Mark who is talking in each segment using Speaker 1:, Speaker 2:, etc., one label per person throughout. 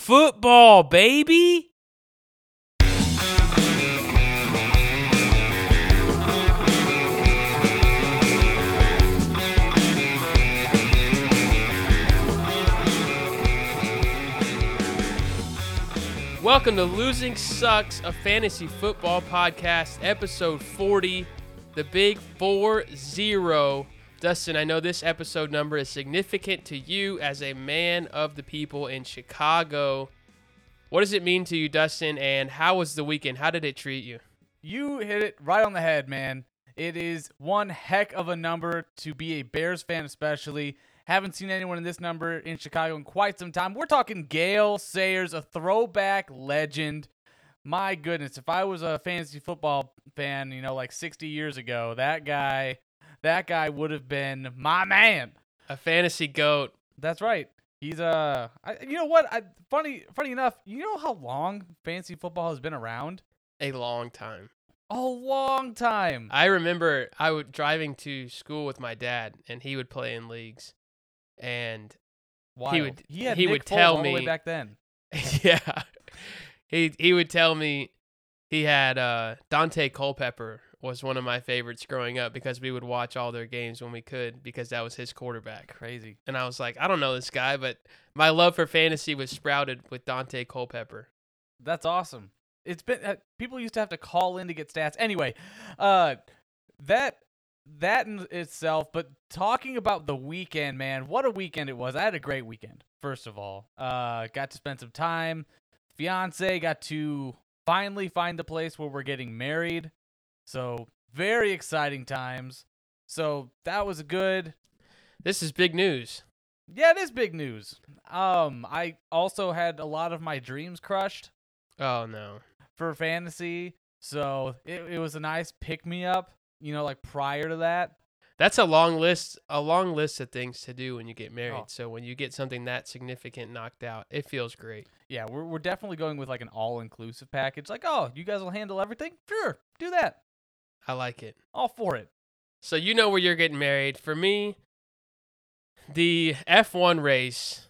Speaker 1: Football, baby. Welcome to Losing Sucks, a fantasy football podcast, episode 40, the big 4 0. Dustin, I know this episode number is significant to you as a man of the people in Chicago. What does it mean to you, Dustin, and how was the weekend? How did it treat you?
Speaker 2: You hit it right on the head, man. It is one heck of a number to be a Bears fan, especially. Haven't seen anyone in this number in Chicago in quite some time. We're talking Gale Sayers, a throwback legend. My goodness, if I was a fantasy football fan, you know, like 60 years ago, that guy, that guy would have been my man.
Speaker 1: A fantasy goat.
Speaker 2: That's right. He's uh, I, you know what? I, funny, funny enough, you know how long fantasy football has been around?
Speaker 1: A long time.
Speaker 2: A long time.
Speaker 1: I remember I was driving to school with my dad, and he would play in leagues, and
Speaker 2: Wild.
Speaker 1: would-
Speaker 2: he, had
Speaker 1: he
Speaker 2: Nick
Speaker 1: would
Speaker 2: Foles
Speaker 1: tell
Speaker 2: all the way
Speaker 1: me-
Speaker 2: back then.
Speaker 1: yeah, he he would tell me he had uh, Daunte Culpepper was one of my favorites growing up because we would watch all their games when we could because that was his quarterback.
Speaker 2: Crazy.
Speaker 1: And I was like, I don't know this guy, but my love for fantasy was sprouted with Daunte Culpepper.
Speaker 2: That's awesome. It's been uh, people used to have to call in to get stats. Anyway, uh, that that in itself. But talking about the weekend, man, what a weekend it was. I had a great weekend. First of all, uh, got to spend some time. Fiance got to finally find the place where we're getting married. So very exciting times. So that was good.
Speaker 1: This is big news.
Speaker 2: Yeah, it is big news. Um, I also had a lot of my dreams crushed.
Speaker 1: Oh no.
Speaker 2: for fantasy. So it, it was a nice pick me up, you know, like prior to that.
Speaker 1: That's a long list, a long list of things to do when you get married.
Speaker 2: Oh.
Speaker 1: So when you get something that significant knocked out, it feels great.
Speaker 2: Yeah, we're, we're definitely going with like an all inclusive package. Like, oh, you guys will handle everything? Sure, do that.
Speaker 1: I like it.
Speaker 2: All for it.
Speaker 1: So you know where you're getting married. For me, the F1 race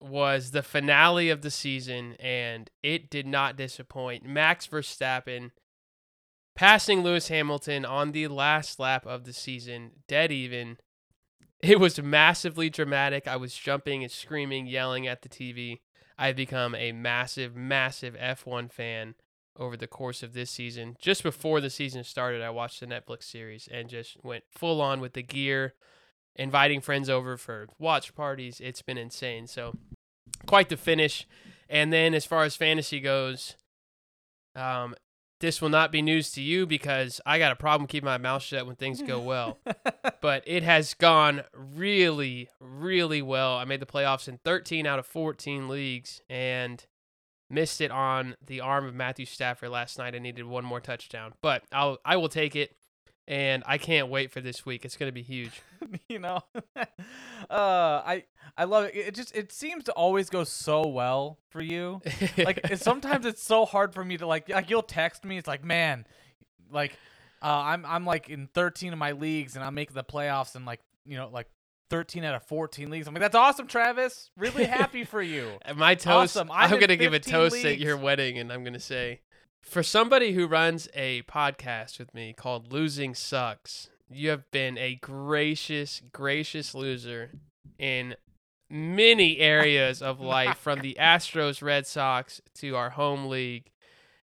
Speaker 1: was the finale of the season and it did not disappoint. Max Verstappen passing Lewis Hamilton on the last lap of the season, dead even. It was massively dramatic. I was jumping and screaming, yelling at the TV. I've become a massive, massive F1 fan over the course of this season. Just before the season started, I watched the Netflix series and just went full on with the gear, inviting friends over for watch parties. It's been insane. So, quite the finish. And then, as far as fantasy goes, um, this will not be news to you because I got a problem keeping my mouth shut when things go well. but it has gone really, really well. I made the playoffs in 13 out of 14 leagues and missed it on the arm of Matthew Stafford last night. I needed one more touchdown, but I'll I will take it, and I can't wait for this week. It's going to be huge.
Speaker 2: you know, uh, I I love it. It just it seems to always go so well for you. like it's, sometimes it's so hard for me to like like you'll text me it's like man like uh, I'm I'm like in 13 of my leagues and I'm making the playoffs and like you know like 13 out of 14 leagues I'm like that's awesome Travis really happy for you
Speaker 1: my toast.
Speaker 2: Awesome. I'm
Speaker 1: I'm, going to give a
Speaker 2: 15
Speaker 1: toast at your wedding, and I'm going to say, for somebody who runs a podcast with me called Losing Sucks, you have been a gracious, gracious loser in many areas of life, from the Astros, Red Sox to our home league.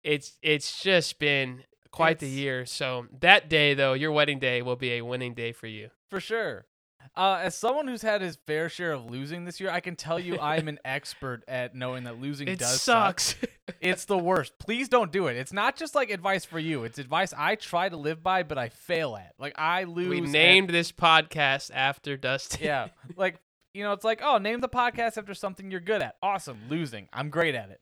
Speaker 1: It's it's just been quite the year. So that day, though, your wedding day will be a winning day for you.
Speaker 2: for sure uh, as someone who's had his fair share of losing this year I can tell you I'm an expert at knowing that losing
Speaker 1: It
Speaker 2: does suck.
Speaker 1: sucks.
Speaker 2: It's the worst. Please don't do it. It's not just like advice for you. It's advice I try to live by, but I fail at. Like I lose.
Speaker 1: we
Speaker 2: at-
Speaker 1: named this podcast after Dusty.
Speaker 2: yeah. Like you know, it's like oh, name the podcast after something you're good at. Awesome. Losing. I'm great at it.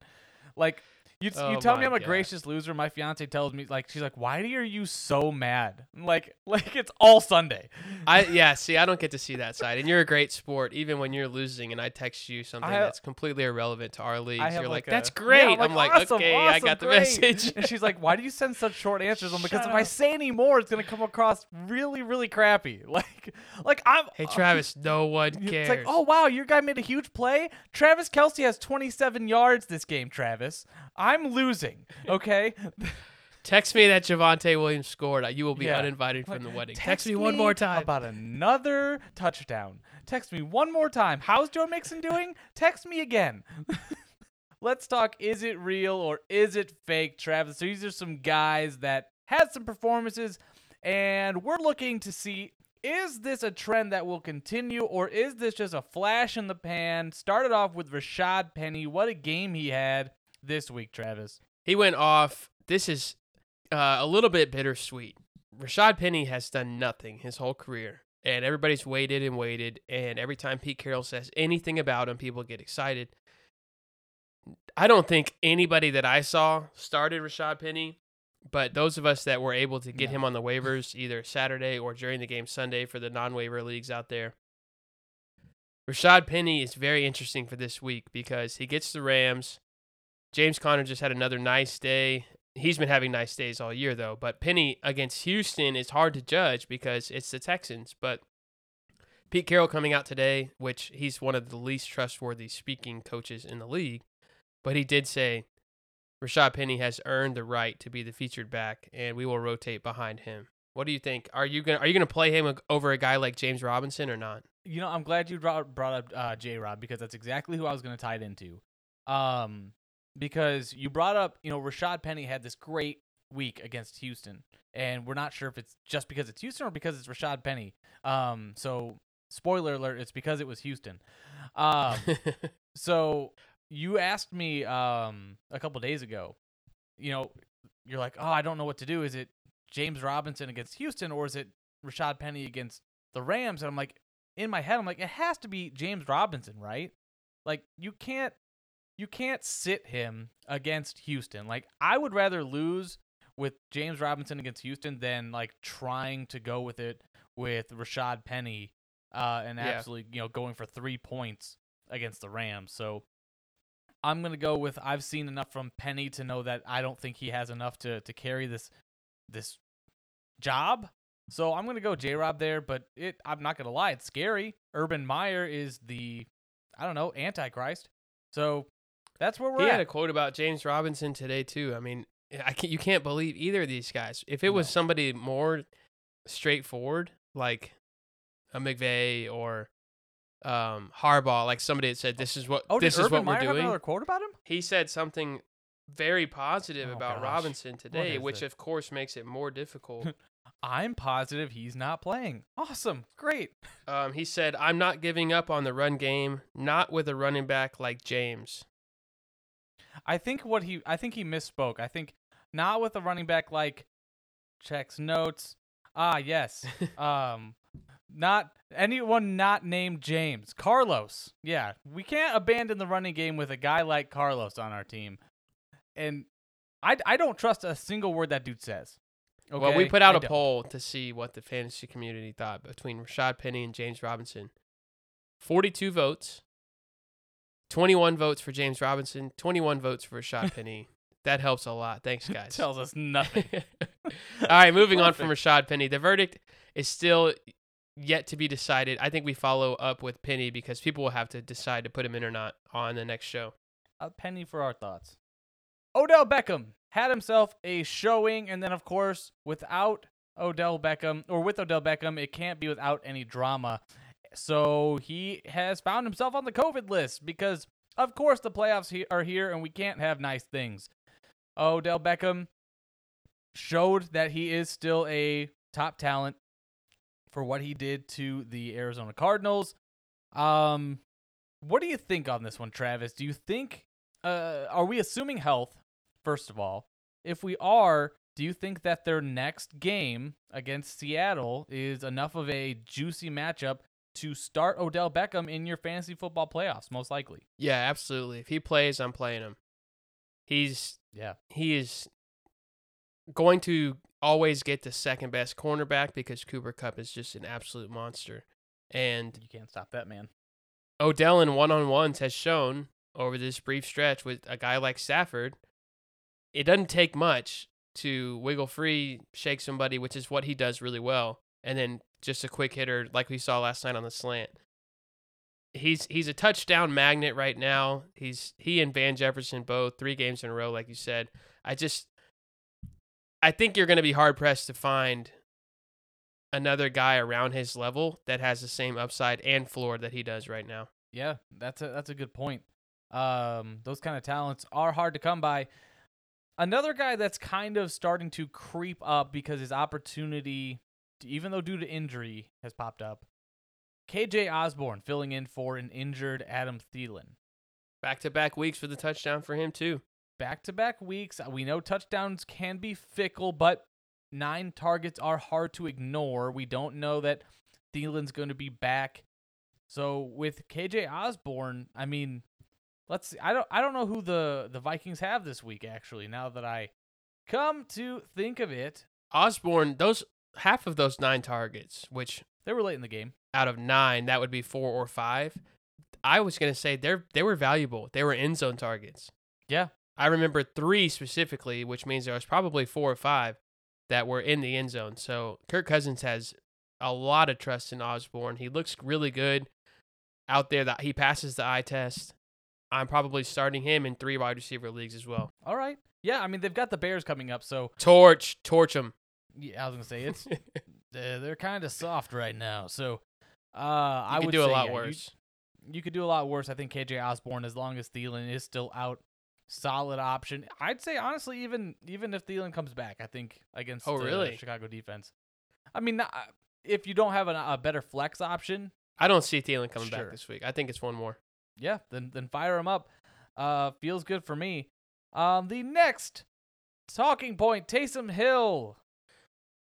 Speaker 2: Like You,
Speaker 1: Oh
Speaker 2: you tell me I'm a
Speaker 1: God.
Speaker 2: gracious loser. My fiance tells me like she's like, why are you so mad? I'm Like like it's all Sunday.
Speaker 1: I yeah, see, I don't get to see that side, and you're a great sport, even when you're losing, and I text you something
Speaker 2: have- uh,
Speaker 1: that's completely irrelevant to our leagues.
Speaker 2: I have
Speaker 1: You're like,
Speaker 2: a-
Speaker 1: "That's
Speaker 2: Yeah,
Speaker 1: great." I'm like,
Speaker 2: "Awesome,
Speaker 1: "Okay, I
Speaker 2: awesome,
Speaker 1: got the
Speaker 2: great."
Speaker 1: message."
Speaker 2: And she's like, why do you send such short answers? I'm because if I say any more, it's gonna come across really really crappy. Like like I'm.
Speaker 1: hey, uh, Travis, no one
Speaker 2: It's
Speaker 1: cares.
Speaker 2: like, oh wow, your guy made a huge play. Travis Kelce has 27 yards this game. Travis, I'm losing. Okay,
Speaker 1: text me that Javonte Williams scored. You will be
Speaker 2: Yeah.
Speaker 1: uninvited from the wedding. Text, me one more time.
Speaker 2: about another touchdown. Text me one more time. How's Joe Mixon doing? Text me again. Let's talk. Is it real or is it fake, Travis? So these are some guys that had some performances, and we're looking to see is this a trend that will continue or is this just a flash in the pan? Started off with Rashad Penny. What a game he had this week, Travis.
Speaker 1: He went off. This is uh, a little bit bittersweet. Rashad Penny has done nothing his whole career, and everybody's waited and waited. And every time Pete Carroll says anything about him, people get excited. I don't think anybody that I saw started Rashad Penny, but those of us that were able to get
Speaker 2: No.
Speaker 1: him on the waivers either Saturday or during the game Sunday for the non waiver leagues out there. Rashad Penny is very interesting for this week because he gets the Rams. James Conner just had another nice day. He's been having nice days all year, though. But Penny against Houston is hard to judge because it's the Texans. But Pete Carroll coming out today, which he's one of the least trustworthy speaking coaches in the league, but he did say Rashad Penny has earned the right to be the featured back, and we will rotate behind him. What do you think? Are you gonna are you gonna play him over a guy like James Robinson or not?
Speaker 2: You know, I'm glad you brought, brought up uh, J Rod because that's exactly who I was to tie it into. Um, because you brought up, you know, Rashad Penny had this great week against Houston, and we're not sure if it's just because it's Houston or because it's Rashad Penny. Um, so spoiler alert, it's because it was Houston. Um, so you asked me um a couple days ago, you know, you're like, oh, I don't know what to do. Is it James Robinson against Houston or is it Rashad Penny against the Rams? And I'm like, in my head, I'm like, it has to be James Robinson, right? Like you can't you can't sit him against Houston. Like I would rather lose with James Robinson against Houston than like trying to go with it with Rashad Penny uh, and
Speaker 1: Yeah.
Speaker 2: absolutely you know going for three points against the Rams. So I'm gonna go with I've seen enough from Penny to know that I don't think he has enough to to carry this this job. So I'm gonna go J Rob there, but it I'm not gonna lie, it's scary. Urban Meyer is the I don't know, Antichrist. So that's where we're
Speaker 1: he
Speaker 2: at.
Speaker 1: had a quote about James Robinson today too. I mean, I can't, you can't believe either of these guys. If it was somebody more straightforward, like a McVay or um, Harbaugh, like somebody that said, "This is what
Speaker 2: oh,
Speaker 1: this
Speaker 2: did
Speaker 1: is
Speaker 2: Urban
Speaker 1: what
Speaker 2: Meyer
Speaker 1: we're
Speaker 2: have
Speaker 1: doing,"
Speaker 2: another quote about him?
Speaker 1: he said something very positive
Speaker 2: Oh,
Speaker 1: about
Speaker 2: gosh.
Speaker 1: Robinson today, which
Speaker 2: it?
Speaker 1: of course makes it more difficult.
Speaker 2: I'm positive he's not playing. Awesome. Great.
Speaker 1: um, he said, "I'm not giving up on the run game, not with a running back like James."
Speaker 2: I think what he I think he misspoke. I think not with a running back like checks notes. Ah, yes. um not anyone not named James. Carlos. Yeah, we can't abandon the running game with a guy like Carlos on our team. And I, I don't trust a single word that dude says.
Speaker 1: Well, we put out
Speaker 2: I
Speaker 1: a
Speaker 2: don't.
Speaker 1: poll to see what the fantasy community thought between Rashad Penny and James Robinson. 42 votes, 21 votes for James Robinson, 21 votes for Rashad Penny. That helps a lot. Thanks, guys.
Speaker 2: Tells us nothing.
Speaker 1: All right, moving on from Rashad Penny. The verdict is still yet to be decided. I think we follow up with Penny because people will have to decide to put him in or not on the next show.
Speaker 2: a penny for our thoughts. Odell Beckham had himself a showing, and then of course, without Odell Beckham, or with Odell Beckham, it can't be without any drama. So he has found himself on the COVID list because, of course, the playoffs he- are here, and we can't have nice things. Odell Beckham showed that he is still a top talent for what he did to the Arizona Cardinals. Um, what do you think on this one, Travis? Do you think uh are we assuming health first of all? If we are, do you think that their next game against Seattle is enough of a juicy matchup to start Odell Beckham in your fantasy football playoffs most likely?
Speaker 1: Yeah, absolutely. If he plays, I'm playing him. He's
Speaker 2: Yeah.
Speaker 1: he is going to always get the second best cornerback because Cooper Kupp is just an absolute monster. And
Speaker 2: You can't stop that man.
Speaker 1: Odell in one on ones has shown over this brief stretch with a guy like Stafford, it doesn't take much to wiggle free, shake somebody, which is what he does really well, and then just a quick hitter like we saw last night on the slant. He's he's a touchdown magnet right now. He's he and Van Jefferson both three games in a row, like you said. I just I think you're going to be hard pressed to find another guy around his level that has the same upside and floor that he does right now.
Speaker 2: Yeah, that's a that's a good point. Um, those kind of talents are hard to come by. Another guy that's kind of starting to creep up because his opportunity, even though due to injury, has popped up. KJ Osborn filling in for an injured Adam Thielen.
Speaker 1: Back to back weeks for the touchdown for him too.
Speaker 2: Back to back weeks. We know touchdowns can be fickle, but nine targets are hard to ignore. We don't know that Thielen's going to be back. So with KJ Osborn, I mean, let's see. I don't I don't know who the the Vikings have this week actually. Now that I come to think of it,
Speaker 1: Osborn, those half of those nine targets, which
Speaker 2: they were late in the game.
Speaker 1: out of nine, that would be four or five. I was gonna say they're they were valuable. They were end zone targets.
Speaker 2: Yeah.
Speaker 1: I remember three specifically, which means there was probably four or five that were in the end zone. So Kirk Cousins has a lot of trust in Osborn. He looks really good out there. That he passes the eye test. I'm probably starting him in three wide receiver leagues as well.
Speaker 2: All right. Yeah, I mean they've got the Bears coming up, so
Speaker 1: Torch, torch him.
Speaker 2: Yeah, I was gonna say it's they're, they're kind of soft right now. So uh, I would
Speaker 1: do a lot
Speaker 2: yeah, you-
Speaker 1: worse.
Speaker 2: You, could do a lot worse. I think KJ Osborn, as long as Thielen is still out, solid option. I'd say honestly, even even if Thielen comes back, I think against
Speaker 1: Oh,
Speaker 2: the
Speaker 1: really?
Speaker 2: Chicago defense. I mean, not, if you don't have an, a better flex option,
Speaker 1: I don't see Thielen coming
Speaker 2: Sure.
Speaker 1: back this week. I think it's one more.
Speaker 2: yeah, then then fire him up. Uh, feels good for me. Um, the next talking point, Taysom Hill.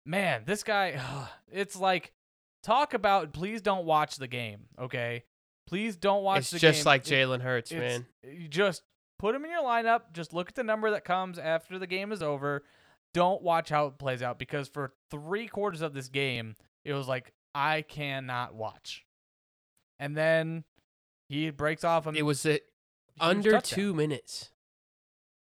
Speaker 2: Man, this guy, it's like talk about. Please don't watch the game, okay? Please don't watch
Speaker 1: it's
Speaker 2: the
Speaker 1: just like
Speaker 2: It-
Speaker 1: Jalen Hurts,
Speaker 2: it's-
Speaker 1: man.
Speaker 2: You just put him in your lineup. Just look at the number that comes after the game is over. Don't watch how it plays out because for three quarters of this game, it was like I cannot watch. And then he breaks off a
Speaker 1: It was a, under
Speaker 2: touchdown.
Speaker 1: two minutes.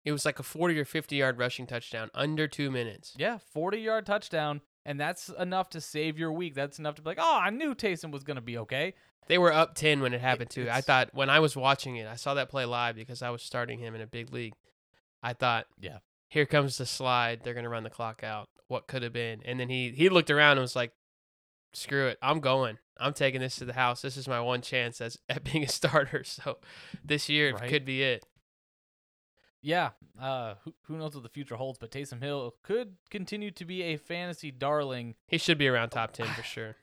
Speaker 1: It was like a 40 or 50 yard rushing touchdown. Under two minutes.
Speaker 2: Yeah, 40 yard touchdown. And that's enough to save your week. That's enough to be like, oh, I knew Taysom was going to be okay.
Speaker 1: They were up 10 when it happened, too. I thought when I was watching it, I saw that play live because I was starting him in a big league. I thought,
Speaker 2: Yeah.
Speaker 1: here comes the slide. They're going to run the clock out. What could have been? And then he, he looked around and was like, screw it. I'm going. I'm taking this to the house. This is my one chance as, at being a starter. So this year
Speaker 2: Right.
Speaker 1: could be it.
Speaker 2: Yeah, uh, who, who knows what the future holds, but Taysom Hill could continue to be a fantasy darling.
Speaker 1: He should be around top 10 for sure.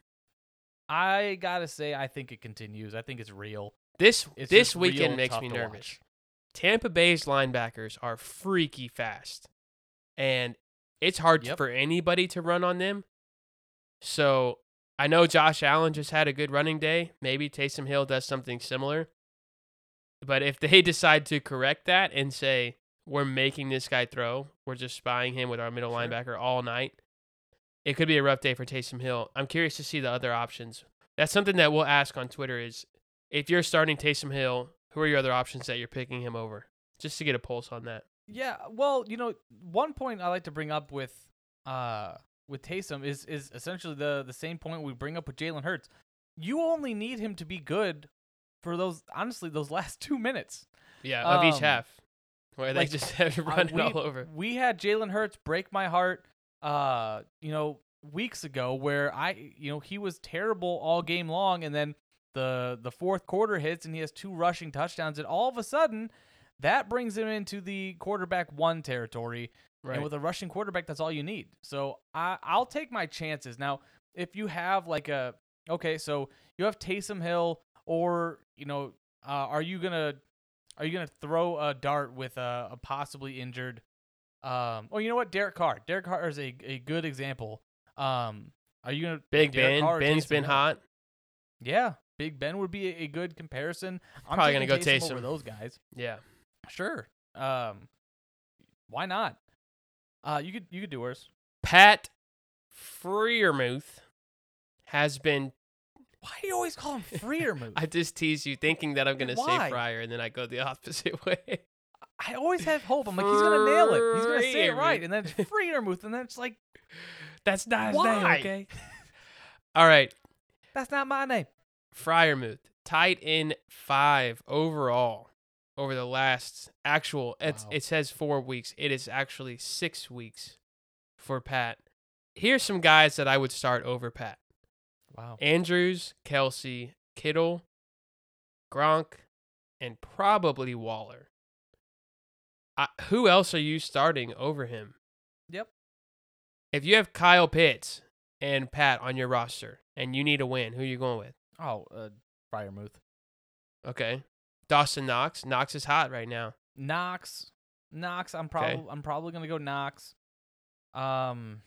Speaker 2: I got to say, I think it continues. I think it's real.
Speaker 1: This
Speaker 2: It's
Speaker 1: this weekend makes me nervous.
Speaker 2: watch.
Speaker 1: Tampa Bay's linebackers are freaky fast, and it's hard
Speaker 2: Yep.
Speaker 1: for anybody to run on them. So I know Josh Allen just had a good running day. Maybe Taysom Hill does something similar. But if they decide to correct that and say we're making this guy throw, we're just spying him with our middle
Speaker 2: Sure.
Speaker 1: linebacker all night, it could be a rough day for Taysom Hill. I'm curious to see the other options. That's something that we'll ask on Twitter is if you're starting Taysom Hill, who are your other options that you're picking him over? Just to get a pulse on that.
Speaker 2: Yeah, well, you know, one point I like to bring up with uh with Taysom is is essentially the the same point we bring up with Jalen Hurts. You only need him to be good for those honestly those last two minutes.
Speaker 1: Yeah, of each
Speaker 2: Um,
Speaker 1: half. Where they just have
Speaker 2: Uh,
Speaker 1: run it
Speaker 2: we,
Speaker 1: all over.
Speaker 2: We had Jalen Hurts break my heart, uh, you know, weeks ago, where I, you know, he was terrible all game long, and then the the fourth quarter hits, and he has two rushing touchdowns, and all of a sudden, that brings him into the quarterback one territory.
Speaker 1: Right.
Speaker 2: And with a rushing quarterback, that's all you need. So I I'll take my chances now. If you have like a okay, so you have Taysom Hill, or you know, uh, are you gonna are you gonna throw a dart with a, a possibly injured? Um, oh, you know what, Derek Carr. Derek Carr is a, a good example. Um, are you gonna
Speaker 1: Big
Speaker 2: Derek
Speaker 1: Ben.
Speaker 2: Carr
Speaker 1: Ben's been hot.
Speaker 2: Yeah, Big Ben would be a, a good comparison. I'm
Speaker 1: Probably gonna go
Speaker 2: Taysom over
Speaker 1: Taysom.
Speaker 2: those guys.
Speaker 1: Yeah.
Speaker 2: Sure. Um, Why not? Uh, you could you could do worse.
Speaker 1: Pat Freiermuth has been.
Speaker 2: Why do you always call him Freermuth?
Speaker 1: I just tease you, thinking that I'm gonna
Speaker 2: Why?
Speaker 1: say Fryer, and then I go the opposite way.
Speaker 2: I always have hope. I'm like, he's gonna nail it. He's gonna say it right, and then it's Freermuth, and then it's like,
Speaker 1: That's not his
Speaker 2: Why?
Speaker 1: name, okay? All right,
Speaker 2: that's not my name.
Speaker 1: Freiermuth tied in five overall over the last actual. It's,
Speaker 2: Wow.
Speaker 1: It says four weeks. It is actually six weeks for Pat. Here's some guys that I would start over Pat:
Speaker 2: Wow.
Speaker 1: Andrews, Kelce, Kittle, Gronk, and probably Waller. I, who else are you starting over him?
Speaker 2: Yep.
Speaker 1: If you have Kyle Pitts and Pat on your roster and you need a win, who are you going with?
Speaker 2: Oh, uh, Freiermuth.
Speaker 1: Okay. Dawson Knox. Knox is hot right now.
Speaker 2: Knox. Knox. I'm
Speaker 1: Okay.
Speaker 2: probably I'm probably gonna go Knox. Um.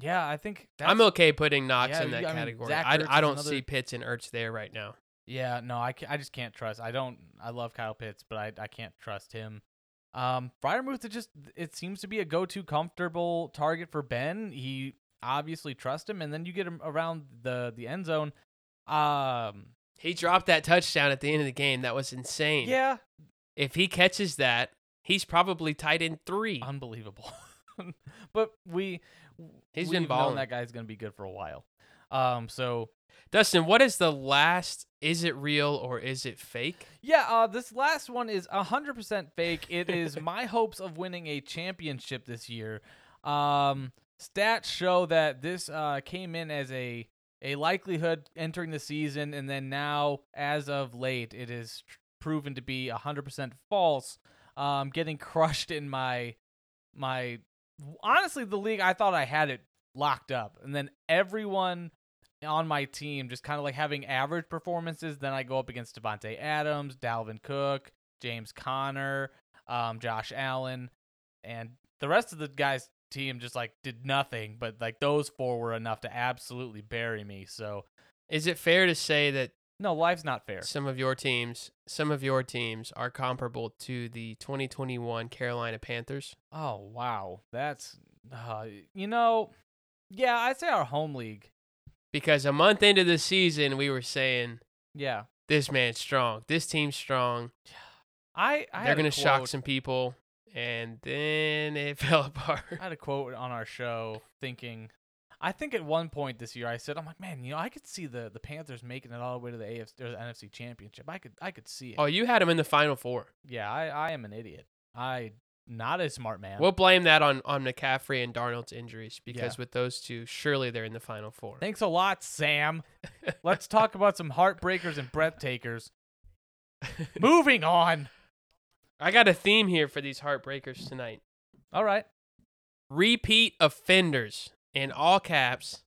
Speaker 2: Yeah, I think that's,
Speaker 1: I'm okay putting Knox
Speaker 2: yeah,
Speaker 1: in that
Speaker 2: I mean,
Speaker 1: category.
Speaker 2: Zach
Speaker 1: I,
Speaker 2: Ertz
Speaker 1: I don't
Speaker 2: another-
Speaker 1: see Pitts and Ertz there right now.
Speaker 2: Yeah, no, I, I just can't trust. I don't. I love Kyle Pitts, but I I can't trust him. Um, Freiermuth, it just it seems to be a go-to comfortable target for Ben. He obviously trusts him, and then you get him around the the end zone. Um,
Speaker 1: He dropped that touchdown at the end of the game. That was insane.
Speaker 2: yeah,
Speaker 1: If he catches that, he's probably tight end three.
Speaker 2: unbelievable. but we
Speaker 1: He's been balling.
Speaker 2: that guy's gonna be good for a while. Um, so
Speaker 1: Dustin, what is the last? Is it real or is it fake?
Speaker 2: Yeah, uh, this last one is 100% fake. It is my hopes of winning a championship this year. Um, stats show that this uh, came in as a a likelihood entering the season, and then now, as of late, it is proven to be 100% false. Um, getting crushed in my my honestly the league. I thought I had it locked up, and then everyone on my team just kind of like having average performances. Then I go up against Davante Adams, Dalvin Cook, James Conner, um, Josh Allen, and the rest of the guys' team just like did nothing. But like those four were enough to absolutely bury me. So
Speaker 1: Is it fair to say that
Speaker 2: no, life's not fair.
Speaker 1: some of your teams, some of your teams are comparable to the 2021 Carolina Panthers?
Speaker 2: Oh wow, that's uh, you know, yeah, I'd say our home league.
Speaker 1: Because a month into the season, we were saying
Speaker 2: Yeah,
Speaker 1: this man's strong, this team's strong.
Speaker 2: I, I
Speaker 1: They're gonna shock some people, and then it fell apart.
Speaker 2: I had a quote on our show thinking I think at one point this year I said I'm like, man, you know, I could see the the Panthers making it all the way to the AFC or the NFC championship. I could I could see it.
Speaker 1: Oh, you had them in the final four.
Speaker 2: Yeah, I, I am an idiot. I not a smart man.
Speaker 1: We'll blame that on on McCaffrey and Darnold's injuries because
Speaker 2: Yeah.
Speaker 1: with those two, surely they're in the final four.
Speaker 2: Thanks a lot, Sam. Let's talk about some heartbreakers and breath takers. Moving on.
Speaker 1: I got a theme here for these heartbreakers tonight.
Speaker 2: All right.
Speaker 1: Repeat offenders in all caps.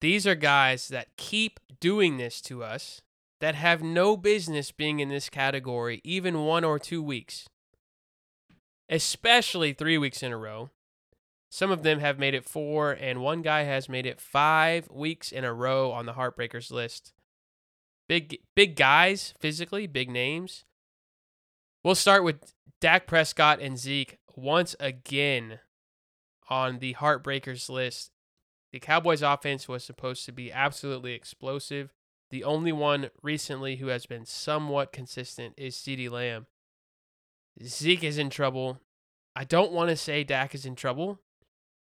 Speaker 1: These are guys that keep doing this to us that have no business being in this category even one or two weeks. Especially 3 weeks in a row. Some of them have made it 4 and one guy has made it 5 weeks in a row on the heartbreakers list. Big big guys physically, big names. We'll start with Dak Prescott and Zeke once again on the Heartbreakers list. The Cowboys offense was supposed to be absolutely explosive. The only one recently who has been somewhat consistent is CeeDee Lamb. Zeke is in trouble. I don't want to say Dak is in trouble,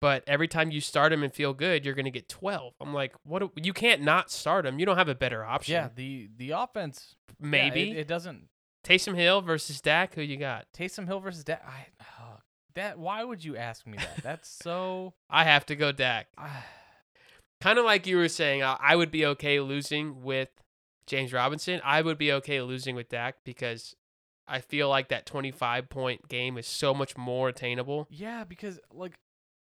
Speaker 1: but every time you start him and feel good, you're going to get 12. I'm like, what? do- You can't not start him. You don't have a better option.
Speaker 2: Yeah, the the offense yeah,
Speaker 1: Maybe.
Speaker 2: it, it doesn't
Speaker 1: Taysom Hill versus Dak. Who you got?
Speaker 2: Taysom Hill versus Dak. I, oh, that why would you ask me that? That's so
Speaker 1: I have to go Dak.
Speaker 2: ah,
Speaker 1: kind of like you were saying, I, I would be okay losing with James Robinson. I would be okay losing with Dak because I feel like that 25 point game is so much more attainable.
Speaker 2: Yeah, because like,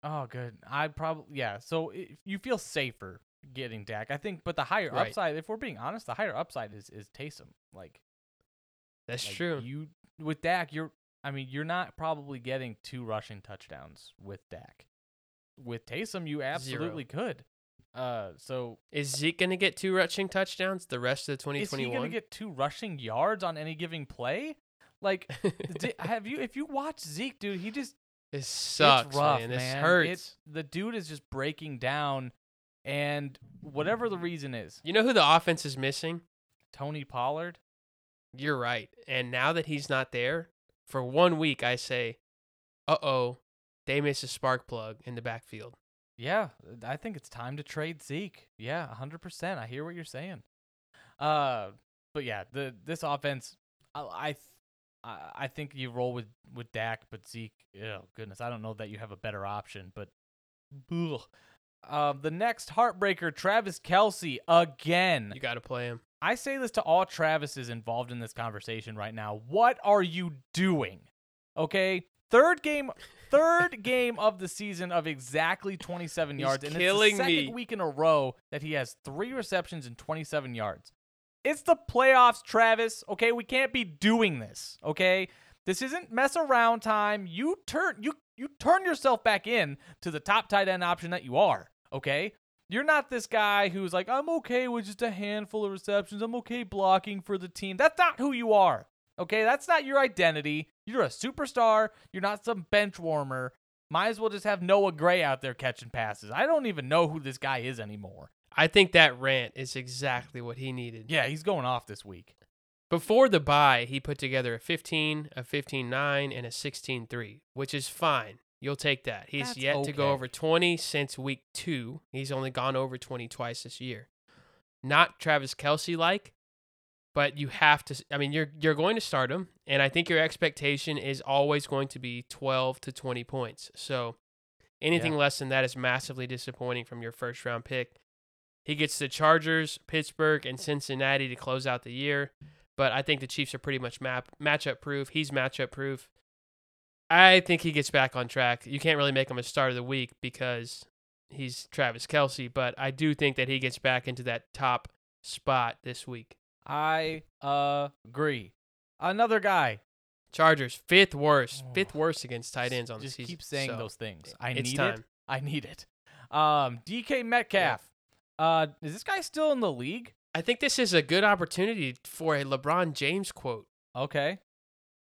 Speaker 2: oh, good. I probably yeah. So you feel safer getting Dak, I think. But the higher
Speaker 1: Right.
Speaker 2: upside, if we're being honest, the higher upside is is Taysom. Like,
Speaker 1: That's
Speaker 2: like,
Speaker 1: true.
Speaker 2: You with Dak, you're. I mean, you're not probably getting two rushing touchdowns with Dak. With Taysom, you absolutely could. Uh, so
Speaker 1: Is Zeke going to get two rushing touchdowns the rest of the
Speaker 2: is he
Speaker 1: 2021?
Speaker 2: gonna get two rushing yards on any given play? Like, have you if you watch Zeke, dude, he just
Speaker 1: This sucks,
Speaker 2: it's rough,
Speaker 1: man. This
Speaker 2: man.
Speaker 1: hurts.
Speaker 2: It's, the dude is just breaking down, and whatever the reason is,
Speaker 1: You know who the offense is missing?
Speaker 2: Tony Pollard.
Speaker 1: You're right. And now that he's not there, for one week, I say, uh oh, they miss a spark plug in the backfield.
Speaker 2: Yeah, I think it's time to trade Zeke. Yeah, hundred percent. I hear what you're saying. Uh, but yeah, the this offense, I I, I I think you roll with with Dak, but Zeke. Oh goodness, I don't know that you have a better option. But, ugh. Um, the next heartbreaker, Travis Kelce again.
Speaker 1: You got to play him.
Speaker 2: I say this to all Travises involved in this conversation right now. What are you doing? Okay, third game, third game of the season of exactly 27
Speaker 1: He's
Speaker 2: yards, and
Speaker 1: killing
Speaker 2: it's the second
Speaker 1: me.
Speaker 2: week in a row that he has three receptions and 27 yards. It's the playoffs, Travis. Okay, we can't be doing this. Okay, this isn't mess around time. You turn you you turn yourself back in to the top tight end option that you are. Okay, you're not this guy who's like, I'm okay with just a handful of receptions. I'm okay blocking for the team. That's not who you are. Okay, that's not your identity. You're a superstar. You're not some bench warmer. Might as well just have Noah Gray out there catching passes. I don't even know who this guy is anymore.
Speaker 1: I think that rant is exactly what he needed.
Speaker 2: Yeah, he's going off this week.
Speaker 1: Before the bye, he put together a 15, a 15 9, and a 16 3, which is fine. You'll take that. He's
Speaker 2: That's
Speaker 1: yet to go over 20 since week two. He's only gone over 20 twice this year. Not Travis Kelce like, but you have to. I mean, you're you're going to start him, and I think your expectation is always going to be 12 to 20 points. So anything less than that is massively disappointing from your first round pick. He gets the Chargers, Pittsburgh, and Cincinnati to close out the year but I think the Chiefs are pretty much map matchup proof. He's matchup proof. I think he gets back on track. You can't really make him a start of the week because he's Travis Kelce, but I do think that he gets back into that top spot this week.
Speaker 2: I agree. Another guy.
Speaker 1: Chargers fifth worst,
Speaker 2: Oh.
Speaker 1: fifth worst against tight ends on the season.
Speaker 2: keep saying
Speaker 1: So,
Speaker 2: those things. I need
Speaker 1: time.
Speaker 2: it. I need it. Um, DK Metcalf. Uh, is this guy still in the league?
Speaker 1: I think this is a good opportunity for a LeBron James quote.
Speaker 2: Okay.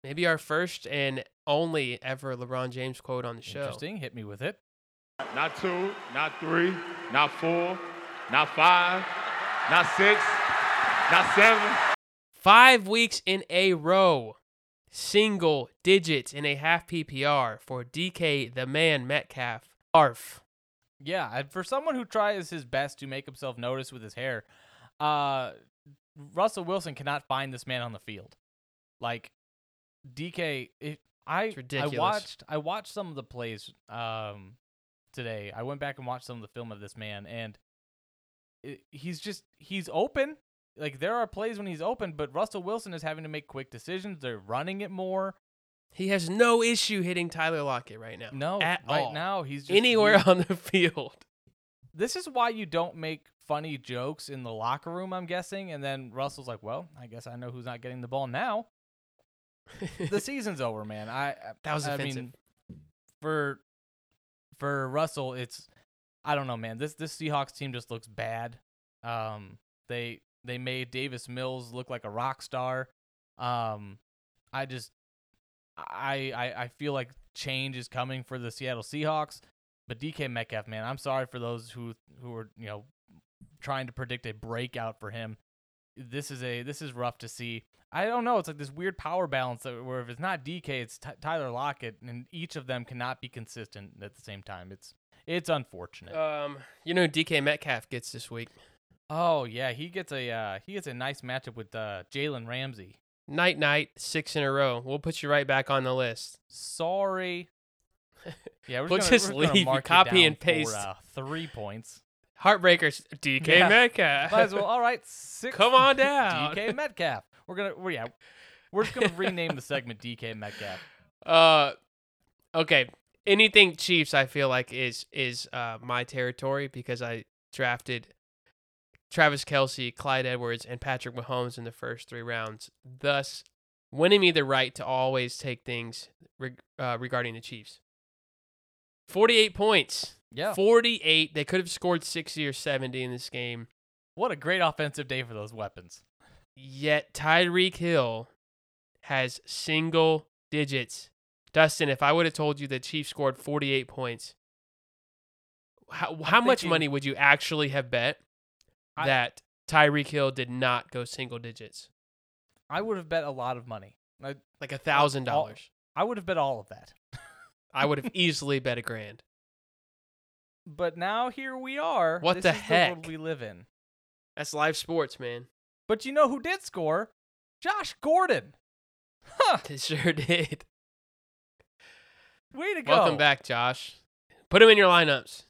Speaker 1: Maybe our first and only ever LeBron James quote on the show.
Speaker 2: Interesting. Hit me with it.
Speaker 3: Not two, not three, not four, not five, not six, not seven.
Speaker 1: Five weeks in a row, single digits in a half PPR for DK the man Metcalf. Arf.
Speaker 2: Yeah, and for someone who tries his best to make himself notice with his hair, uh, Russell Wilson cannot find this man on the field. Like DK, it, I. I watched I watched some of the plays um today. I went back and watched some of the film of this man, and it, he's just he's open. Like there are plays when he's open, but Russell Wilson is having to make quick decisions. They're running it more.
Speaker 1: He has no issue hitting Tyler Lockett right now.
Speaker 2: No,
Speaker 1: at
Speaker 2: right
Speaker 1: all.
Speaker 2: now he's just,
Speaker 1: Anywhere
Speaker 2: he-
Speaker 1: on the field.
Speaker 2: this is why you don't make funny jokes in the locker room, I'm guessing. And then Russell's like, "Well, I guess I know who's not getting the ball now. The season's over, man. I
Speaker 1: That was
Speaker 2: I
Speaker 1: offensive.
Speaker 2: mean, for for Russell, it's I don't know, man. This this Seahawks team just looks bad. Um, they they made Davis Mills look like a rock star. Um, I just I I, I feel like change is coming for the Seattle Seahawks. But DK Metcalf, man, I'm sorry for those who who are you know trying to predict a breakout for him. This is a this is rough to see. I don't know. It's like this weird power balance that where if it's not DK, it's Ty Tyler Lockett, and each of them cannot be consistent at the same time. It's it's unfortunate.
Speaker 1: um, you know who DK Metcalf gets this week?
Speaker 2: oh yeah, he gets a uh, he gets a nice matchup with uh, Jalen Ramsey.
Speaker 1: Night night, six in a row. We'll put you right back on the list.
Speaker 2: Sorry. Yeah, we're
Speaker 1: We'll
Speaker 2: gonna,
Speaker 1: just
Speaker 2: we're
Speaker 1: leave
Speaker 2: mark
Speaker 1: copy and paste.
Speaker 2: for, uh, three points.
Speaker 1: Heartbreakers, DK
Speaker 2: Yeah.
Speaker 1: Metcalf.
Speaker 2: Might as well. All right, six.
Speaker 1: Come on down.
Speaker 2: DK Metcalf. We're gonna. We're, yeah, we're just gonna rename the segment DK Metcalf.
Speaker 1: Uh, okay. Anything Chiefs, I feel like is is uh my territory because I drafted Travis Kelce, Clyde Edwards, and Patrick Mahomes in the first three rounds, thus winning me the right to always take things reg- uh, regarding the Chiefs. Forty-eight points.
Speaker 2: Yeah.
Speaker 1: 48. They could have scored 60 or 70 in this game.
Speaker 2: What a great offensive day for those weapons.
Speaker 1: Yet Tyreek Hill has single digits. Dustin, if I would have told you the Chiefs scored 48 points, how, how much
Speaker 2: thinking-
Speaker 1: money would you actually have bet
Speaker 2: I-
Speaker 1: that Tyreek Hill did not go single digits?
Speaker 2: I would have bet a lot of money. I,
Speaker 1: Like a thousand dollars.
Speaker 2: I would have bet all of that.
Speaker 1: I would have easily bet a grand.
Speaker 2: But now here we are.
Speaker 1: What
Speaker 2: This
Speaker 1: the
Speaker 2: is
Speaker 1: heck?
Speaker 2: world we live in.
Speaker 1: That's live sports, man.
Speaker 2: But you know who did score? Josh Gordon. Huh.
Speaker 1: It sure did.
Speaker 2: Way to go.
Speaker 1: Welcome back, Josh. Put him in your lineups.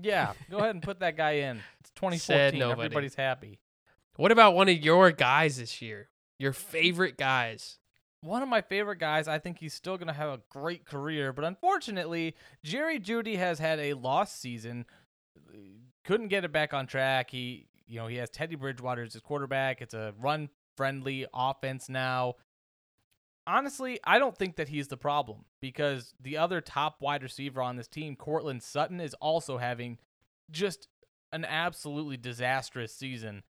Speaker 2: Yeah, go ahead and put that guy in. It's
Speaker 1: Said
Speaker 2: 2014.
Speaker 1: nobody.
Speaker 2: Everybody's happy.
Speaker 1: What about one of your guys this year? Your favorite guys?
Speaker 2: One of my favorite guys. I think he's still going to have a great career, but unfortunately, Jerry Jeudy has had a lost season. Couldn't get it back on track. He, you know, he has Teddy Bridgewater as his quarterback. It's a run-friendly offense now. Honestly, I don't think that he's the problem because the other top wide receiver on this team, Courtland Sutton, is also having just an absolutely disastrous season.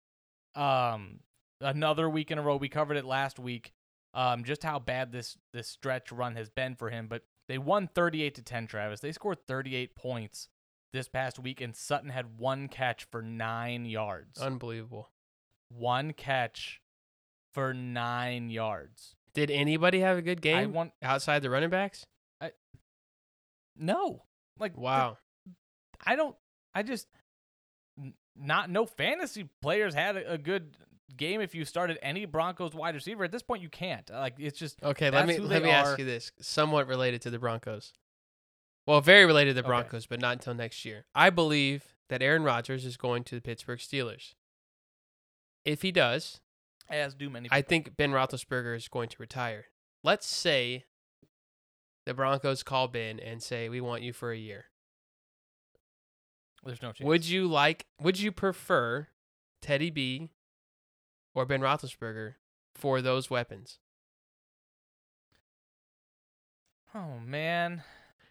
Speaker 2: Um, another week in a row. We covered it last week. Um, just how bad this this stretch run has been for him. But they won 38 to 10. Travis. They scored 38 points this past week, and Sutton had one catch for nine yards.
Speaker 1: Unbelievable.
Speaker 2: one catch for nine yards.
Speaker 1: Did anybody have a good
Speaker 2: I
Speaker 1: game
Speaker 2: want
Speaker 1: outside the running backs?
Speaker 2: I, no, like
Speaker 1: Wow.
Speaker 2: I don't. I just not no fantasy players had a, a good game if you started any Broncos wide receiver. At this point, you can't. Like it's just
Speaker 1: Okay, let me let me
Speaker 2: are.
Speaker 1: ask you this, somewhat related to the Broncos. Well, very related to the
Speaker 2: Okay.
Speaker 1: Broncos, but not until next year. I believe that Aaron Rodgers is going to the Pittsburgh Steelers. If he does,
Speaker 2: as do many.
Speaker 1: I think Ben Roethlisberger is going to retire. Let's say the Broncos call Ben and say we want you for a year.
Speaker 2: There's no chance.
Speaker 1: Would you like? Would you prefer Teddy B or Ben Roethlisberger for those weapons?
Speaker 2: Oh man.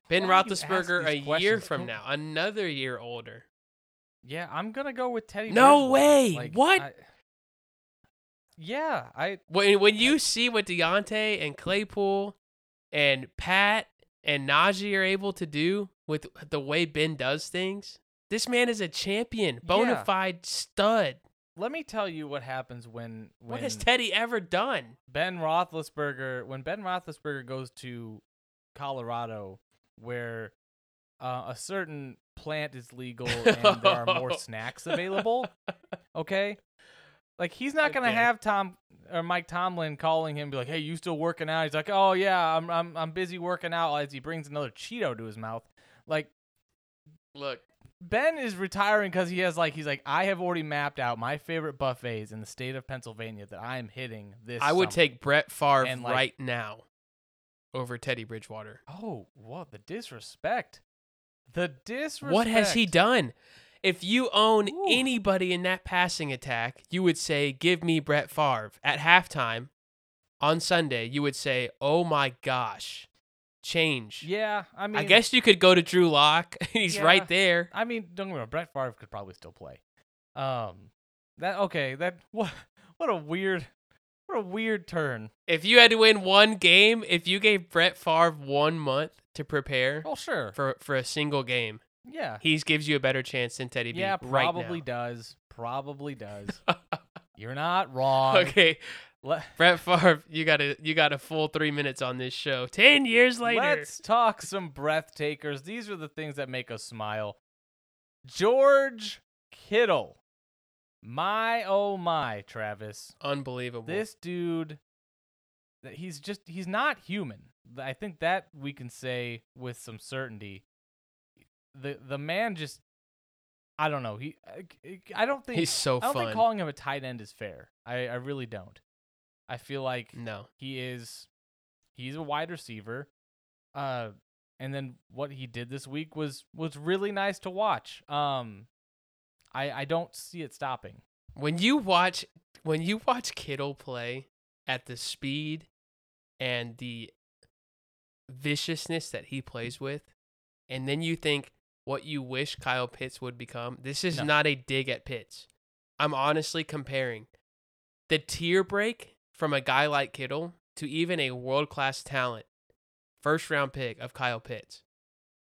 Speaker 1: Ben
Speaker 2: Why do you ask
Speaker 1: Roethlisberger a year from
Speaker 2: Don't-
Speaker 1: now, another year older.
Speaker 2: Yeah, I'm gonna go with Teddy.
Speaker 1: No
Speaker 2: Bridgewater.
Speaker 1: way!
Speaker 2: Like,
Speaker 1: What?
Speaker 2: I- yeah, I
Speaker 1: When when you see what Diontae and Claypool and Pat and Najee are able to do with the way Ben does things, this man is a champion, bona
Speaker 2: Yeah.
Speaker 1: fide stud.
Speaker 2: let me tell you what happens when when
Speaker 1: What has Teddy ever done?
Speaker 2: Ben Roethlisberger when Ben Roethlisberger goes to Colorado, where uh, a certain plant is legal and there are more snacks available. Okay, like he's not gonna
Speaker 1: Okay.
Speaker 2: have Tom or Mike Tomlin calling him, be like, "Hey, you still working out?" He's like, "Oh yeah, I'm I'm I'm busy working out." As he brings another Cheeto to his mouth, like
Speaker 1: Look,
Speaker 2: Ben is retiring because he has like he's like I have already mapped out my favorite buffets in the state of Pennsylvania that I am hitting this.
Speaker 1: I would
Speaker 2: summer.
Speaker 1: take Brett Favre
Speaker 2: And, like-
Speaker 1: right now over Teddy Bridgewater.
Speaker 2: Oh, what the disrespect! The disrespect.
Speaker 1: What has he done? If you own
Speaker 2: Ooh.
Speaker 1: anybody in that passing attack, you would say, "Give me Brett Favre." At halftime on Sunday, you would say, "Oh my gosh, change."
Speaker 2: Yeah, I mean,
Speaker 1: I guess you could go to Drew Lock. He's
Speaker 2: Yeah.
Speaker 1: right there.
Speaker 2: I mean, don't get me wrong. Brett Favre could probably still play. Um, that okay. That what? What a weird, what a weird turn.
Speaker 1: If you had to win one game, if you gave Brett Favre one month to prepare
Speaker 2: Oh sure.
Speaker 1: for for a single game,
Speaker 2: Yeah.
Speaker 1: he gives you a better chance than Teddy B.
Speaker 2: Yeah,
Speaker 1: right
Speaker 2: probably
Speaker 1: now.
Speaker 2: does. Probably does. You're not wrong.
Speaker 1: okay,
Speaker 2: Le-
Speaker 1: Brett Favre, you got a you got a full three minutes on this show. Ten years later,
Speaker 2: Let's talk some breath takers. These are the things that make us smile. George Kittle. My oh my, Travis.
Speaker 1: unbelievable.
Speaker 2: This dude he's just he's not human. I think that we can say with some certainty. The the man just I don't know. He I, don't think
Speaker 1: he's so
Speaker 2: I don't think calling him a tight end is fair. I I really don't. I feel like
Speaker 1: no,
Speaker 2: he is he's a wide receiver. Uh and then what he did this week was was really nice to watch. Um I I don't see it stopping.
Speaker 1: when you watch when you watch Kittle play at the speed and the viciousness that he plays with, and then you think what you wish Kyle Pitts would become. This is
Speaker 2: No.
Speaker 1: not a dig at Pitts. I'm honestly comparing the tier break from a guy like Kittle to even a world class talent, first round pick of Kyle Pitts,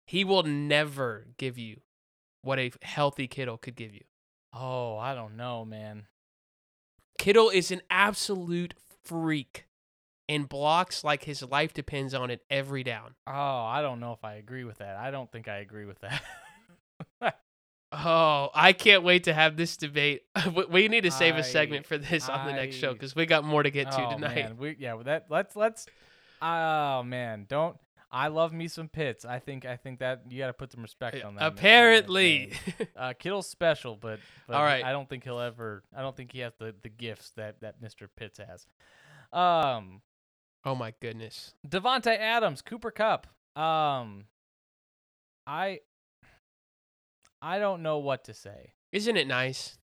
Speaker 1: he will never give you what a healthy Kittle could give you.
Speaker 2: Oh, I don't know, man.
Speaker 1: Kittle is an absolute freak and blocks like his life depends on it every down.
Speaker 2: Oh, I don't know if I agree with that. I don't think I agree with that.
Speaker 1: Oh, I can't wait to have this debate. We- need to save
Speaker 2: I-
Speaker 1: a segment for this on the next show because we got more to get to
Speaker 2: oh,
Speaker 1: tonight.
Speaker 2: Man. We, yeah, that let's let's. Oh man, don't. I love me some Pitts. I think I think that you got to put some respect on that.
Speaker 1: Apparently,
Speaker 2: uh, Kittle's special, but, but
Speaker 1: All right.
Speaker 2: I don't think he'll ever. I don't think he has the, the gifts that that Mr. Pitts has. Um,
Speaker 1: oh my goodness.
Speaker 2: Davante Adams, Cooper Kupp. Um, I I don't know what to say.
Speaker 1: Isn't it nice?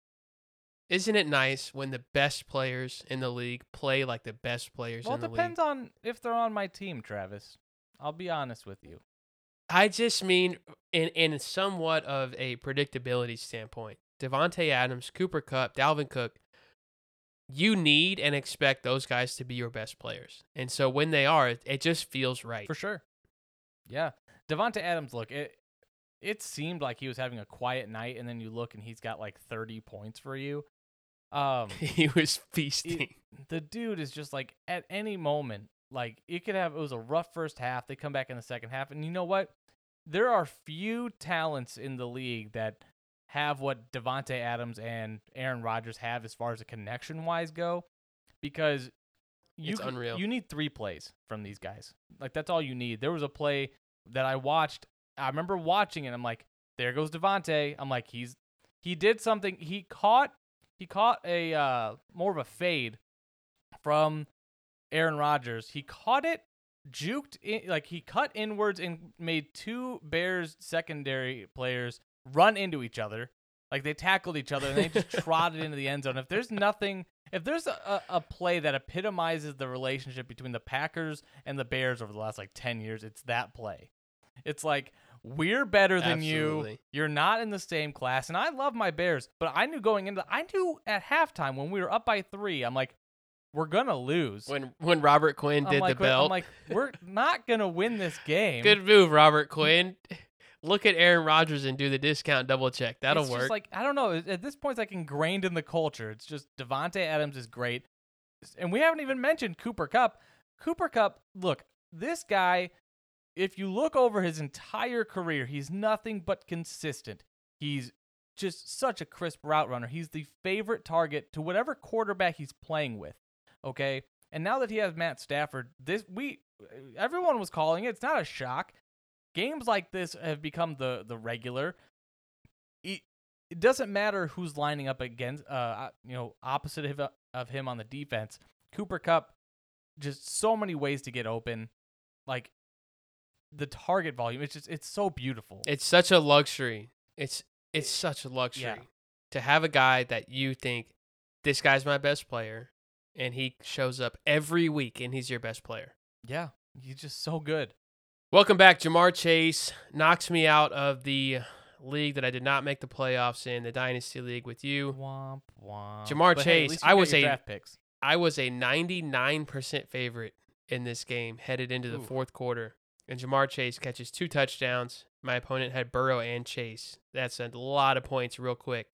Speaker 1: Isn't it nice when the best players in the league play like the best players
Speaker 2: Well,
Speaker 1: in
Speaker 2: it depends on if they're on my team, Travis. I'll be honest with you.
Speaker 1: I just mean in in somewhat of a predictability standpoint. Davante Adams, Cooper Kupp, Dalvin Cook, you need and expect those guys to be your best players. And so when they are, it, it just feels right.
Speaker 2: For sure. Yeah. Davante Adams, look, it it seemed like he was having a quiet night, and then you look and he's got like 30 points for you. Um,
Speaker 1: he was feasting.
Speaker 2: the dude is just like at any moment, like it could have it was a rough first half. They come back in the second half, and you know what? There are few talents in the league that have what Davante Adams and Aaron Rodgers have as far as a connection wise go, because you
Speaker 1: It's
Speaker 2: c-
Speaker 1: unreal.
Speaker 2: You need three plays from these guys. Like that's all you need. There was a play that I watched. I remember watching it. I'm like, there goes Davante. I'm like, he's he did something. He caught he caught a uh, more of a fade from Aaron Rodgers. He caught it, juked in, like he cut inwards and made two Bears secondary players run into each other. Like they tackled each other and they just trotted into the end zone. If there's nothing, if there's a, a play that epitomizes the relationship between the Packers and the Bears over the last like 10 years, it's that play. It's like, we're better than you. You're not in the same class. And I love my Bears, but I knew going into, I knew at halftime when we were up by three, I'm like, we're going to lose.
Speaker 1: When when Robert Quinn
Speaker 2: I'm
Speaker 1: did
Speaker 2: like,
Speaker 1: the belt.
Speaker 2: I'm like, we're not going to win this game.
Speaker 1: Good move, Robert Quinn. Look at Aaron Rodgers and do the discount double check. That'll
Speaker 2: it's
Speaker 1: work.
Speaker 2: Just like I don't know. At this point, it's like ingrained in the culture. It's just Davante Adams is great, and we haven't even mentioned Cooper Kupp. Cooper Kupp, look, this guy. If you look over his entire career, he's nothing but consistent. He's just such a crisp route runner. He's the favorite target to whatever quarterback he's playing with. Okay, and now that he has Matt Stafford, this we everyone was calling it. It's not a shock. Games like this have become the the regular. It, it doesn't matter who's lining up against, uh, you know, opposite of, of him on the defense. Cooper Kupp, just so many ways to get open. Like the target volume, it's just it's so beautiful.
Speaker 1: it's such a luxury. It's it's such a luxury
Speaker 2: Yeah.
Speaker 1: to have a guy that you think this guy's my best player, and he shows up every week and he's your best player.
Speaker 2: yeah, he's just so good.
Speaker 1: Welcome back, Ja'Marr Chase knocks me out of the league that I did not make the playoffs in, the Dynasty League with you.
Speaker 2: Womp womp.
Speaker 1: Ja'Marr
Speaker 2: But
Speaker 1: Chase,
Speaker 2: you
Speaker 1: I was a-
Speaker 2: draft picks.
Speaker 1: I was a 99% favorite in this game headed into the
Speaker 2: Ooh.
Speaker 1: fourth quarter. And Ja'Marr Chase catches two touchdowns. My opponent had Burrow and Chase. That's a lot of points real quick.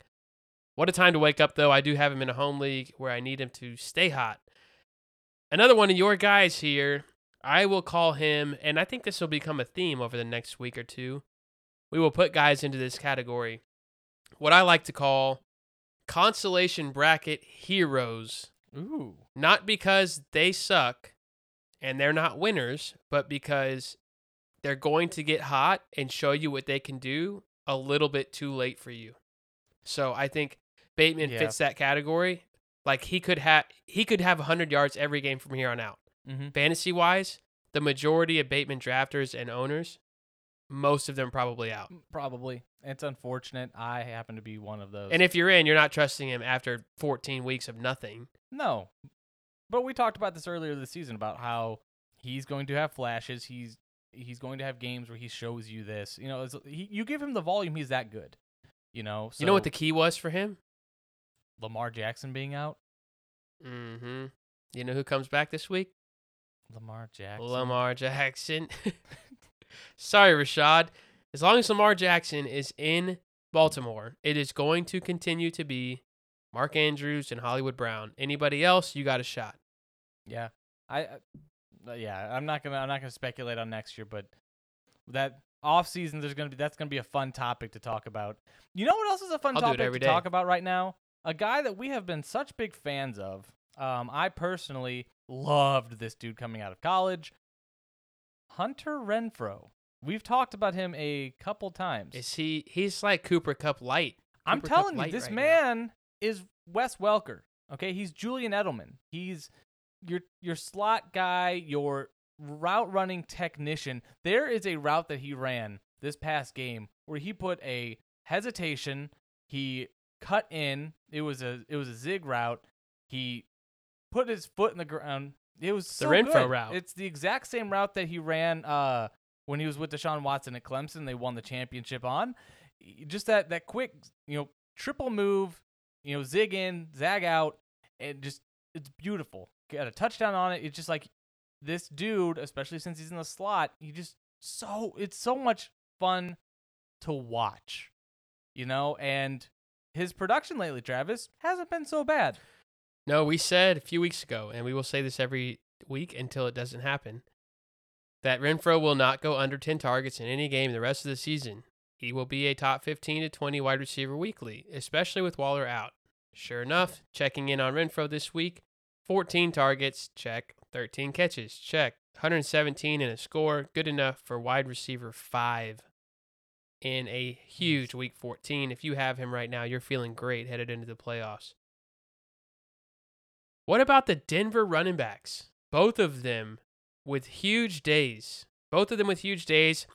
Speaker 1: What a time to wake up, though. I do have him in a home league where I need him to stay hot. Another one of your guys here, I will call him, and I think this will become a theme over the next week or two. We will put guys into this category. What I like to call consolation bracket heroes
Speaker 2: Ooh,
Speaker 1: not because they suck and they're not winners, but because they're going to get hot and show you what they can do a little bit too late for you. So I think Bateman
Speaker 2: Yeah.
Speaker 1: fits that category. Like he could have he could have 100 yards every game from here on out.
Speaker 2: mm-hmm.
Speaker 1: Fantasy wise, the majority of Bateman drafters and owners, most of them probably out.
Speaker 2: probably. It's unfortunate. I happen to be one of those.
Speaker 1: And if you're in, you're not trusting him after 14 weeks of nothing.
Speaker 2: No. But we talked about this earlier this season about how he's going to have flashes. He's he's going to have games where he shows you this. You know, he, you give him the volume, he's that good. You know, so
Speaker 1: you know what the key was for him?
Speaker 2: Lamar Jackson being out.
Speaker 1: Mm-hmm. You know who comes back this week?
Speaker 2: Lamar Jackson.
Speaker 1: Lamar Jackson. Sorry, Rashod. As long as Lamar Jackson is in Baltimore, it is going to continue to be Mark Andrews and Hollywood Brown. Anybody else, you got a shot.
Speaker 2: Yeah, I, I- uh, yeah, I'm not gonna, I'm not gonna speculate on next year, but that off season, there's gonna be, that's gonna be a fun topic to talk about. You know what else is a fun
Speaker 1: I'll
Speaker 2: topic to
Speaker 1: day.
Speaker 2: talk about right now? A guy that we have been such big fans of. Um, I personally loved this dude coming out of college, Hunter Renfrow. We've talked about him a couple times.
Speaker 1: Is he? He's like Cooper Kupp light.
Speaker 2: I'm
Speaker 1: Cooper Kupp
Speaker 2: telling you, this
Speaker 1: right now.
Speaker 2: man is Wes Welker. Okay, he's Julian Edelman. He's your your slot guy, your route running technician. There is a route that he ran this past game where he put a hesitation. He cut in. It was a it was a zig route. He put his foot in the ground. It was so
Speaker 1: Renfrow
Speaker 2: good.
Speaker 1: route.
Speaker 2: It's the exact same route that he ran uh, when he was with Deshaun Watson at Clemson. They won the championship on. Just that that quick, you know, triple move, you know, zig in, zag out, and just it's beautiful. Got a touchdown on it. It's just like this dude, especially since he's in the slot, he just so it's so much fun to watch, you know. And his production lately, Travis, hasn't been so bad.
Speaker 1: No, we said a few weeks ago, and we will say this every week until it doesn't happen, that Renfrow will not go under 10 targets in any game the rest of the season. He will be a top 15 to 20 wide receiver weekly, especially with Waller out. Sure enough, checking in on Renfrow this week 14 targets, check. 13 catches, check. 117 and a score, good enough for wide receiver 5 in a huge week 14. If you have him right now, you're feeling great headed into the playoffs. What about the Denver running backs? Both of them with huge days. Both of them with huge days.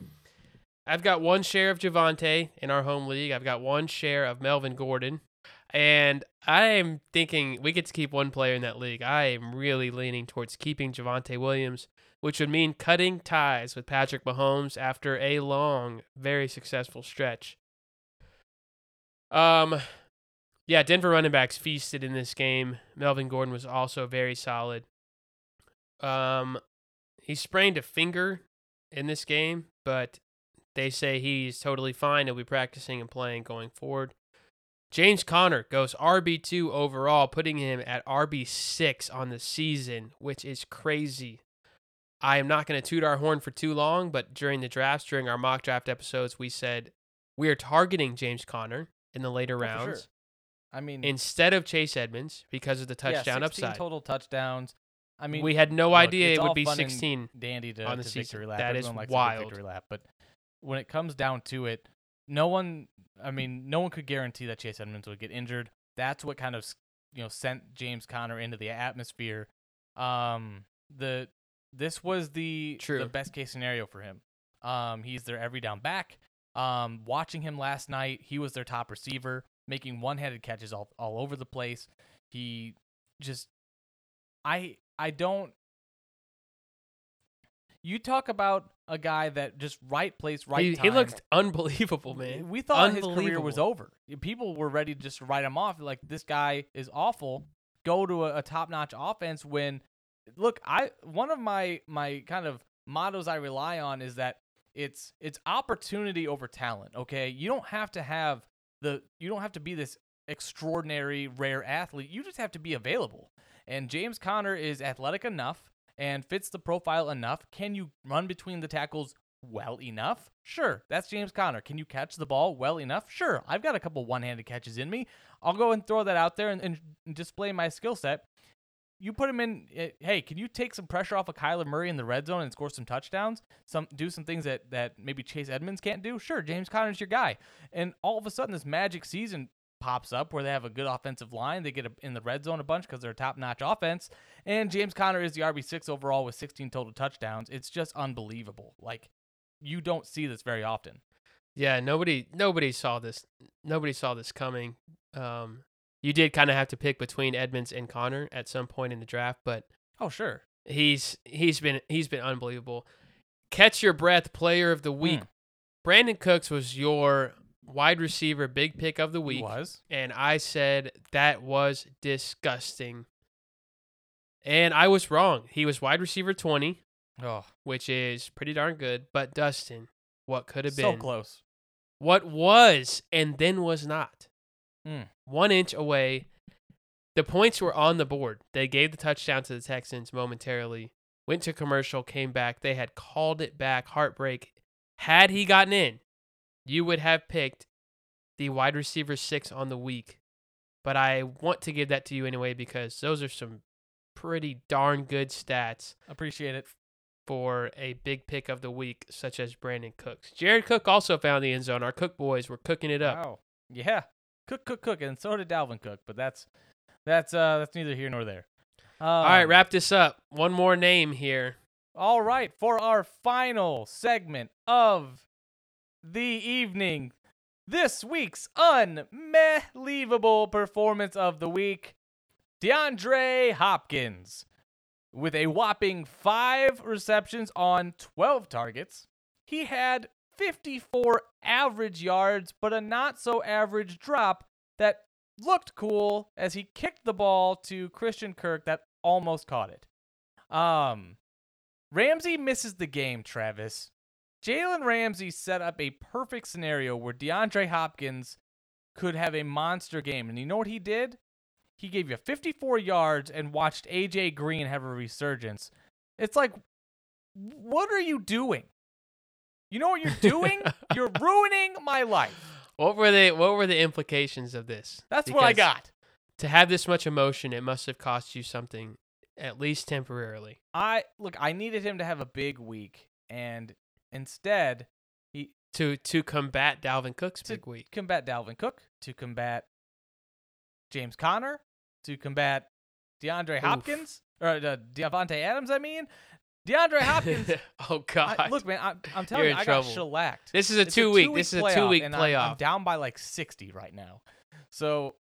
Speaker 1: I've got one share of Javonte in our home league. I've got one share of Melvin Gordon. And I am thinking we get to keep one player in that league. I am really leaning towards keeping Javonte Williams, which would mean cutting ties with Patrick Mahomes after a long, very successful stretch. Um, yeah, Denver running backs feasted in this game. Melvin Gordon was also very solid. Um, he sprained a finger in this game, but they say he's totally fine. He'll be practicing and playing going forward. James Conner goes RB2 overall, putting him at RB6 on the season, which is crazy. I am not going to toot our horn for too long, but during the drafts, during our mock draft episodes, we said we are targeting James Conner in the later
Speaker 2: Oh,
Speaker 1: rounds
Speaker 2: sure. I mean,
Speaker 1: instead of Chase Edmonds because of the touchdown
Speaker 2: yeah,
Speaker 1: touchdown
Speaker 2: 16
Speaker 1: upside.
Speaker 2: total touchdowns. I mean,
Speaker 1: we had no
Speaker 2: look,
Speaker 1: idea it would be 16.
Speaker 2: dandy to,
Speaker 1: on the
Speaker 2: to victory lap.
Speaker 1: That is
Speaker 2: Everyone a
Speaker 1: wild.
Speaker 2: victory lap, but when it comes down to it, no one. I mean, no one could guarantee that Chase Edmonds would get injured. That's what kind of you know sent James Conner into the atmosphere. Um, the this was the
Speaker 1: True.
Speaker 2: the best case scenario for him. Um, he's their every down back. Um, watching him last night, he was their top receiver, making one-handed catches all all over the place. He just, I I don't. You talk about a guy that just right place, right
Speaker 1: he,
Speaker 2: time.
Speaker 1: he looked unbelievable, man.
Speaker 2: We thought his career was over. People were ready to just write him off. Like this guy is awful. Go to a, a top-notch offense. When look, I one of my my kind of mottos I rely on is that it's it's opportunity over talent. Okay, you don't have to have the you don't have to be this extraordinary rare athlete. You just have to be available. And James Conner is athletic enough and fits the profile enough. Can you run between the tackles well enough? Sure, that's James Conner. Can you catch the ball well enough? Sure, I've got a couple one-handed catches in me. I'll go and throw that out there and, and display my skill set. You put him in. eh, Hey, can you take some pressure off of Kyler Murray in the red zone and score some touchdowns? Some do some things that that maybe Chase Edmonds can't do. Sure, James Conner's your guy. And all of a sudden, this magic season pops up where they have a good offensive line. They get in the red zone a bunch because they're a top-notch offense. And James Conner is the RB six overall with 16 total touchdowns. It's just unbelievable. Like you don't see this very often.
Speaker 1: Yeah, nobody nobody saw this. Nobody saw this coming. Um, you did kind of have to pick between Edmonds and Conner at some point in the draft, but
Speaker 2: Oh sure.
Speaker 1: he's he's been he's been unbelievable. Catch your breath, player of the week.
Speaker 2: Mm.
Speaker 1: Brandin Cooks was your wide receiver big pick of the
Speaker 2: He
Speaker 1: week,
Speaker 2: was.
Speaker 1: and I said that was disgusting. And I was wrong. He was wide receiver 20,
Speaker 2: Oh,
Speaker 1: which is pretty darn good. But Dustin, what could have
Speaker 2: so
Speaker 1: been?
Speaker 2: So close.
Speaker 1: What was and then was not.
Speaker 2: Mm.
Speaker 1: One inch away. The points were on the board. They gave the touchdown to the Texans momentarily. Went to commercial, came back. They had called it back. Heartbreak. Had he gotten in, you would have picked the wide receiver six on the week. But I want to give that to you anyway because those are some pretty darn good stats
Speaker 2: Appreciate it.
Speaker 1: for a big pick of the week, such as Brandin Cooks. Jared Cook also found the end zone. Our Cook boys were cooking it up.
Speaker 2: Wow. Yeah. Cook, cook, cook, and so did Dalvin Cook. But that's that's uh that's neither here nor there. Um,
Speaker 1: All right, wrap this up. One more name here.
Speaker 2: All right, for our final segment of the evening, this week's unbelievable performance of the week, DeAndre Hopkins, with a whopping five receptions on 12 targets. He had 54 average yards, but a not so average drop that looked cool as he kicked the ball to Christian Kirk that almost caught it. Um, Ramsey misses the game, Travis. Jalen Ramsey set up a perfect scenario where DeAndre Hopkins could have a monster game. And you know what he did? He gave you 54 yards and watched AJ Green have a resurgence. It's like, what are you doing? You know what you're doing? you're ruining my life.
Speaker 1: What were the what were the implications of this?
Speaker 2: That's what I got.
Speaker 1: To have this much emotion, it must have cost you something, at least temporarily.
Speaker 2: I look, I needed him to have a big week, and instead, he
Speaker 1: To to combat Dalvin Cook's big week.
Speaker 2: combat Dalvin Cook, to combat James Conner, to combat DeAndre
Speaker 1: Oof.
Speaker 2: Hopkins, or uh, Davante Adams. I mean, DeAndre Hopkins.
Speaker 1: oh God!
Speaker 2: I, look, man, I, I'm telling
Speaker 1: You're
Speaker 2: you, I got
Speaker 1: trouble.
Speaker 2: shellacked.
Speaker 1: this is a two week. This is a two week
Speaker 2: and I'm- I'm, down by like 60 right now. So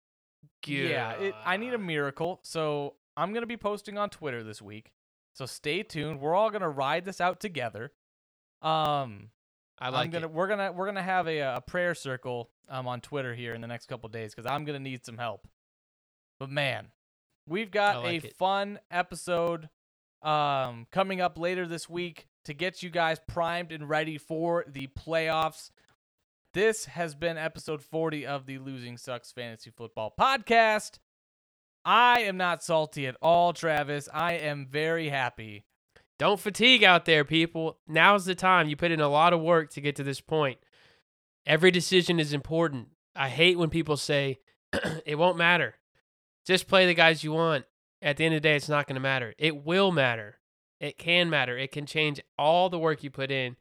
Speaker 2: yeah, it, I need a miracle. So I'm gonna be posting on Twitter this week. So stay tuned. We're all gonna ride this out together. Um,
Speaker 1: I like
Speaker 2: I'm gonna
Speaker 1: it.
Speaker 2: we're gonna we're gonna have a a prayer circle um on Twitter here in the next couple days because I'm gonna need some help. But man, we've got
Speaker 1: like
Speaker 2: a
Speaker 1: it.
Speaker 2: fun episode um coming up later this week to get you guys primed and ready for the playoffs. This has been episode 40 of the Losing Sucks Fantasy Football Podcast. I am not salty at all, Travis. I am very happy.
Speaker 1: Don't fatigue out there, people. Now's the time. You put in a lot of work to get to this point. Every decision is important. I hate when people say it won't matter. Just play the guys you want. At the end of the day, it's not going to matter. It will matter. It can matter. It can change all the work you put in.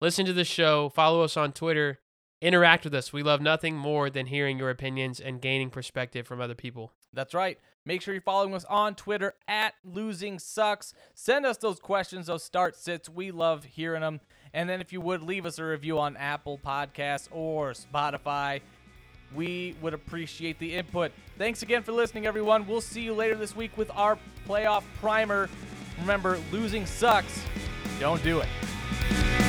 Speaker 1: Listen to the show. Follow us on Twitter. Interact with us. We love nothing more than hearing your opinions and gaining perspective from other people.
Speaker 2: That's right. Make sure you're following us on Twitter at Losing Sucks. Send us those questions, those start sits. We love hearing them. And then if you would leave us a review on Apple Podcasts or Spotify, we would appreciate the input. Thanks again for listening, everyone. We'll see you later this week with our playoff primer. Remember, losing sucks. Don't do it.